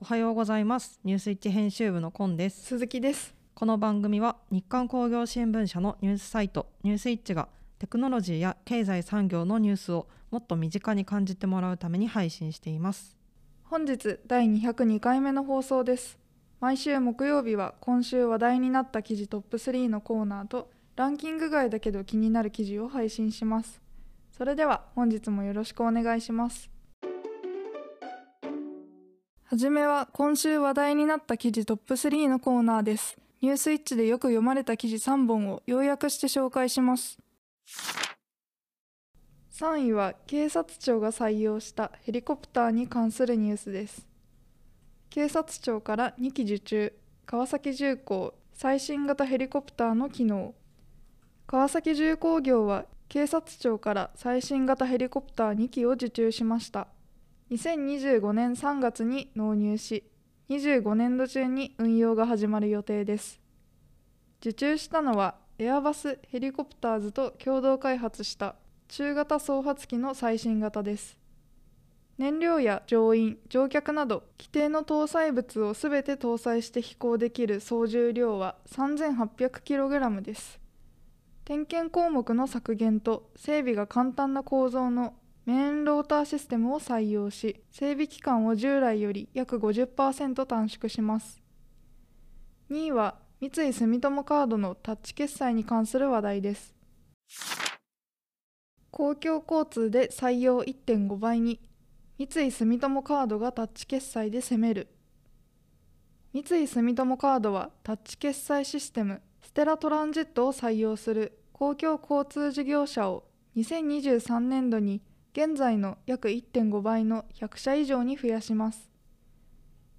おはようございます。ニュースイッチ編集部のコンです。鈴木です。この番組は日刊工業新聞社のニュースサイトニュースイッチがテクノロジーや経済産業のニュースをもっと身近に感じてもらうために配信しています。本日第202回目の放送です。毎週木曜日は今週話題になった記事トップ3のコーナーとランキング外だけど気になる記事を配信します。それでは本日もよろしくお願いしますはじめは今週話題になった記事トップ3のコーナーです。ニュースイッチでよく読まれた記事3本を要約して紹介します。3位は警察庁が採用したヘリコプターに関するニュースです。警察庁から2機受注、川崎重工最新型ヘリコプターの機能。川崎重工業は警察庁から最新型ヘリコプター2機を受注しました。2025年3月に納入し25年度中に運用が始まる予定です。受注したのはエアバスヘリコプターズと共同開発した中型総発機の最新型です。燃料や乗員乗客など規定の搭載物をすべて搭載して飛行できる総重量は 3800kg です。点検項目の削減と整備が簡単な構造のメインローターシステムを採用し整備期間を従来より約50%短縮します。2位は三井住友カードのタッチ決済に関する話題です。公共交通で採用1.5倍に三井住友カードがタッチ決済で攻める。三井住友カードはタッチ決済システムステラトランジットを採用する公共交通事業者を2023年度に現在の約1.5倍の100社以上に増やします。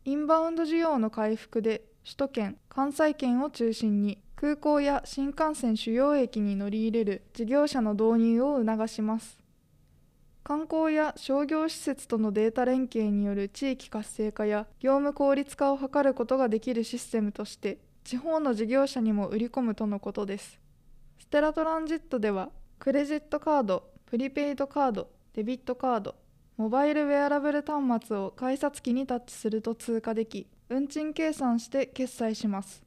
インバウンド需要の回復で首都圏、関西圏を中心に空港や新幹線主要駅に乗り入れる事業者の導入を促します。観光や商業施設とのデータ連携による地域活性化や業務効率化を図ることができるシステムとして地方の事業者にも売り込むとのことです。ステラトランジットではクレジットカード、プリペイドカード、デビットカード。モバイルウェアラブル端末を改札機にタッチすると通過でき運賃計算して決済します。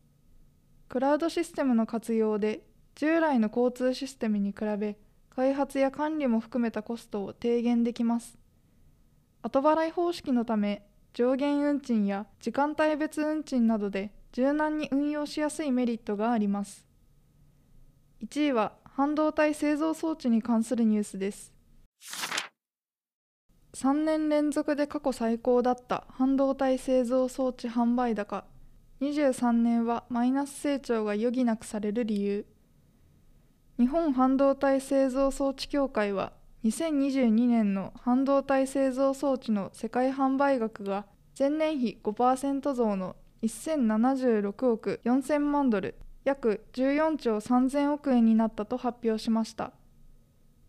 クラウドシステムの活用で従来の交通システムに比べ開発や管理も含めたコストを低減できます。後払い方式のため上限運賃や時間帯別運賃などで柔軟に運用しやすいメリットがあります。1位は半導体製造装置に関するニュースです。3年連続で過去最高だった半導体製造装置販売高。23年はマイナス成長が余儀なくされる理由。日本半導体製造装置協会は2022年の半導体製造装置の世界販売額が前年比5%増の1076億4000万ドル約14兆3000億円になったと発表しました。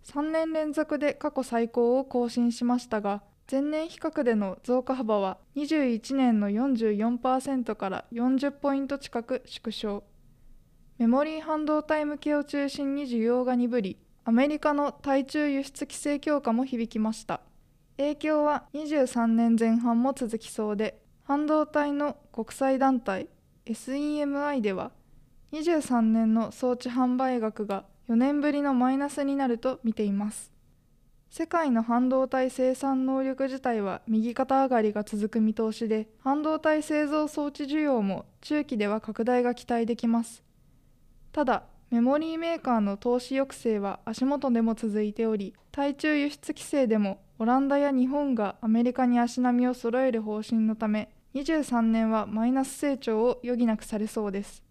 3年連続で過去最高を更新しましたが前年比較での増加幅は21年の44%から40ポイント近く縮小。メモリー半導体向けを中心に需要が鈍りアメリカの対中輸出規制強化も響きました。影響は23年前半も続きそうで半導体の国際団体 SEMI では23年の装置販売額が4年ぶりのマイナスになると見ています。世界の半導体生産能力自体は右肩上がりが続く見通しで半導体製造装置需要も中期では拡大が期待できます。ただメモリーメーカーの投資抑制は足元でも続いており対中輸出規制でもオランダや日本がアメリカに足並みを揃える方針のため23年はマイナス成長を余儀なくされそうです。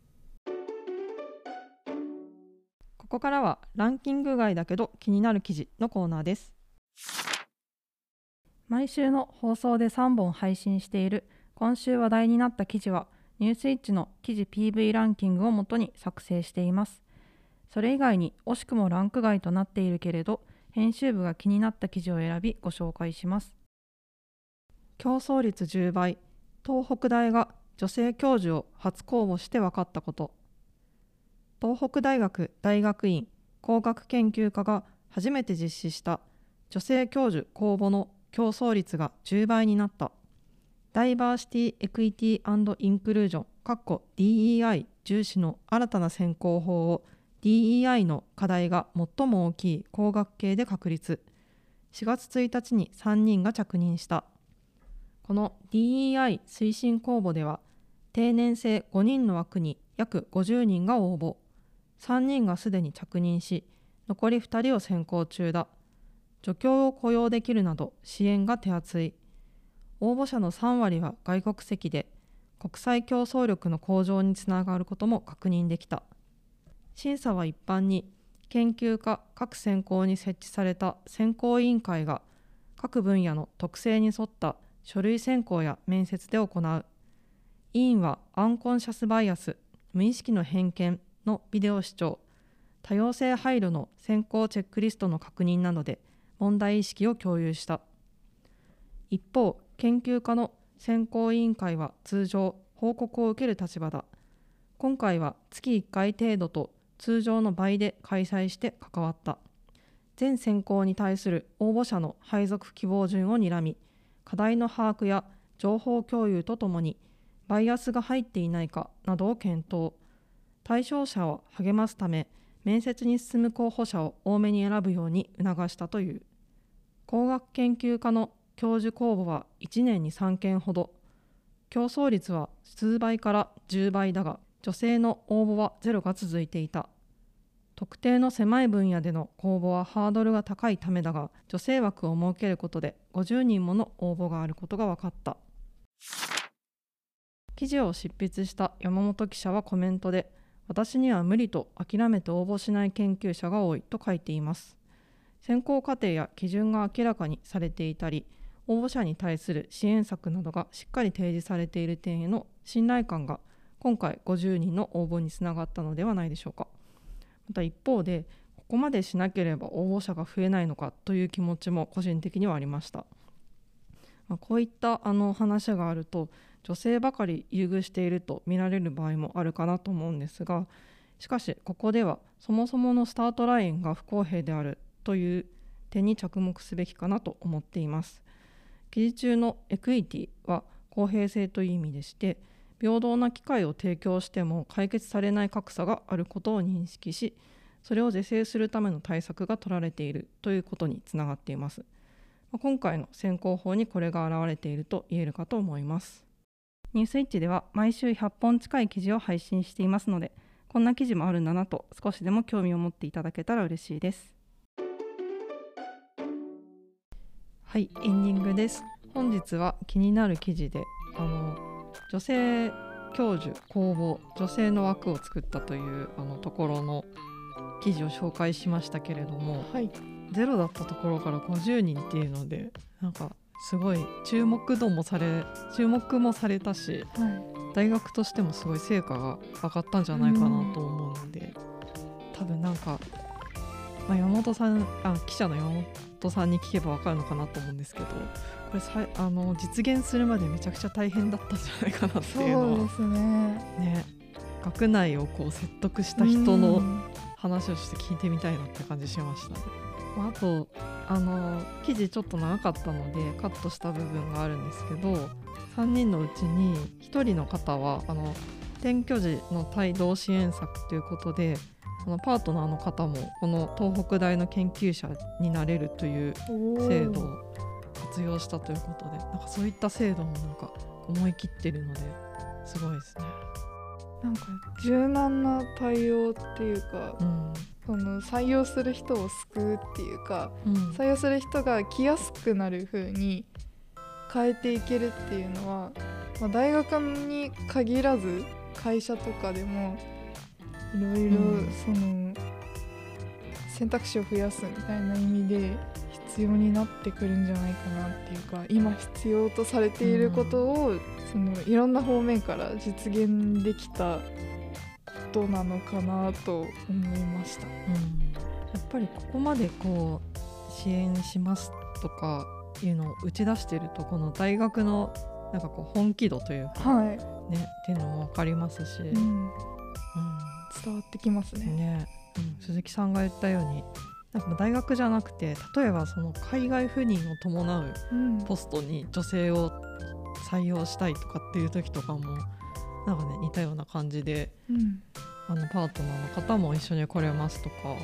ここからはランキング外だけど気になる記事のコーナーです。毎週の放送で3本配信している今週話題になった記事はニュースイッチの記事 PV ランキングをもとに作成しています。それ以外に惜しくもランク外となっているけれど編集部が気になった記事を選びご紹介します。競争率10倍東北大が女性教授を初公募して分かったこと東北大学大学院工学研究科が初めて実施した女性教授公募の競争率が10倍になった。ダイバーシティ・エクイティインクルージョン DEI 重視の新たな選考法を DEI の課題が最も大きい工学系で確立。4月1日に3人が着任した。この DEI 推進公募では定年制5人の枠に約50人が応募。3人がすでに着任し残り2人を選考中だ。助教を雇用できるなど支援が手厚い。応募者の3割は外国籍で国際競争力の向上につながることも確認できた。審査は一般に研究家各専攻に設置された選考委員会が各分野の特性に沿った書類選考や面接で行う。委員はアンコンシャスバイアス無意識の偏見のビデオ視聴多様性配慮の選考チェックリストの確認などで問題意識を共有した。一方研究家の選考委員会は通常報告を受ける立場だ。今回は月1回程度と通常の倍で開催して関わった。全選考に対する応募者の配属希望順をにらみ課題の把握や情報共有とともにバイアスが入っていないかなどを検討。対象者を励ますため面接に進む候補者を多めに選ぶように促したという。工学研究科の教授公募は1年に3件ほど。競争率は数倍から10倍だが女性の応募はゼロが続いていた。特定の狭い分野での公募はハードルが高いためだが女性枠を設けることで50人もの応募があることが分かった。記事を執筆した山本記者はコメントで私には無理と諦めて応募しない研究者が多いと書いています。選考過程や基準が明らかにされていたり応募者に対する支援策などがしっかり提示されている点への信頼感が今回50人の応募につながったのではないでしょうか。また一方でここまでしなければ応募者が増えないのかという気持ちも個人的にはありました、まあ、こういったあの話があると女性ばかり優遇していると見られる場合もあるかなと思うんですがしかしここではそもそものスタートラインが不公平であるという点に着目すべきかなと思っています。記事中のエクイティは公平性という意味でして平等な機会を提供しても解決されない格差があることを認識しそれを是正するための対策が取られているということにつながっています。今回の選考法にこれが現れていると言えるかと思います。ニュースイッチでは毎週100本近い記事を配信していますのでこんな記事もあるんだなと少しでも興味を持っていただけたら嬉しいです。はいエンディングです。本日は気になる記事であの女性教授公募女性の枠を作ったというあのところの記事を紹介しましたけれども、はい、ゼロだったところから50人っていうのでなんかすごい注目度もされ注目もされたし、はい、大学としてもすごい成果が上がったんじゃないかなと思うので、多分なんか、まあ、山本さんあ記者の山本トさんに聞けば分かるのかなと思うんですけどこれさあの実現するまでめちゃくちゃ大変だったんじゃないかなっていうのはですねね学内をこう説得した人の話をして聞いてみたいなって感じしましたね。まあ、あとあの記事ちょっと長かったのでカットした部分があるんですけど3人のうちに1人の方はあの転居時の帯同支援策ということでそのパートナーの方もこの東北大の研究者になれるという制度を活用したということでなんかそういった制度もなんか思い切ってるのですごいですね。なんか柔軟な対応っていうか、うん、その採用する人を救うっていうか、うん、採用する人が来やすくなる風に変えていけるっていうのは、まあ、大学に限らず会社とかでもいろいろその選択肢を増やすみたいな意味で必要になってくるんじゃないかなっていうか今必要とされていることをそのいろんな方面から実現できたことなのかなと思いました。うん、やっぱりここまでこう支援しますとかいうのを打ち出しているとこの大学のなんかこう本気度というか、はい、ねっていうのも分かりますし、うん、うん。伝わってきますね。ね。うん、鈴木さんが言ったようになんか大学じゃなくて例えばその海外赴任を伴うポストに女性を採用したいとかっていう時とかもなんかね似たような感じでうん。あのパートナーの方も一緒に来れますとかなんか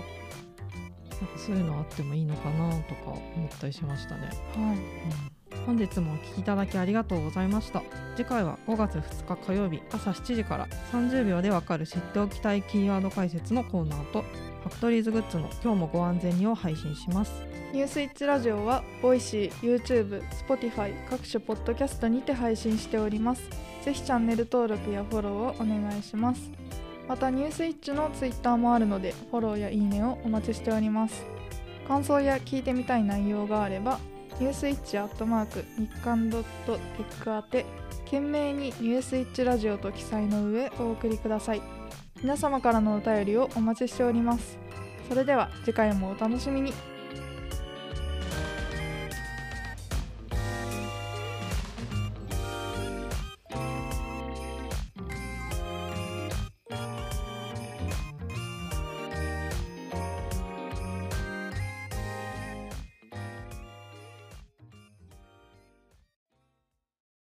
そういうのあってもいいのかなとか思ったりしましたね。はい本日もお聞きいただきありがとうございました。次回は5月2日火曜日朝7時から30秒でわかる知っておきたいキーワード解説のコーナーとファクトリーズグッズの今日もご安全にを配信します。ニュースイッチラジオはボイシー、YouTube、Spotify 各種ポッドキャストにて配信しております。ぜひチャンネル登録やフォローをお願いします。またニュースイッチの Twitter もあるのでフォローやいいねをお待ちしております。感想や聞いてみたい内容があればニュースイッチアットマーク日刊ドット tech 宛て件名にニュースイッチラジオと記載の上お送りください。皆様からのお便りをお待ちしております。それでは次回もお楽しみに。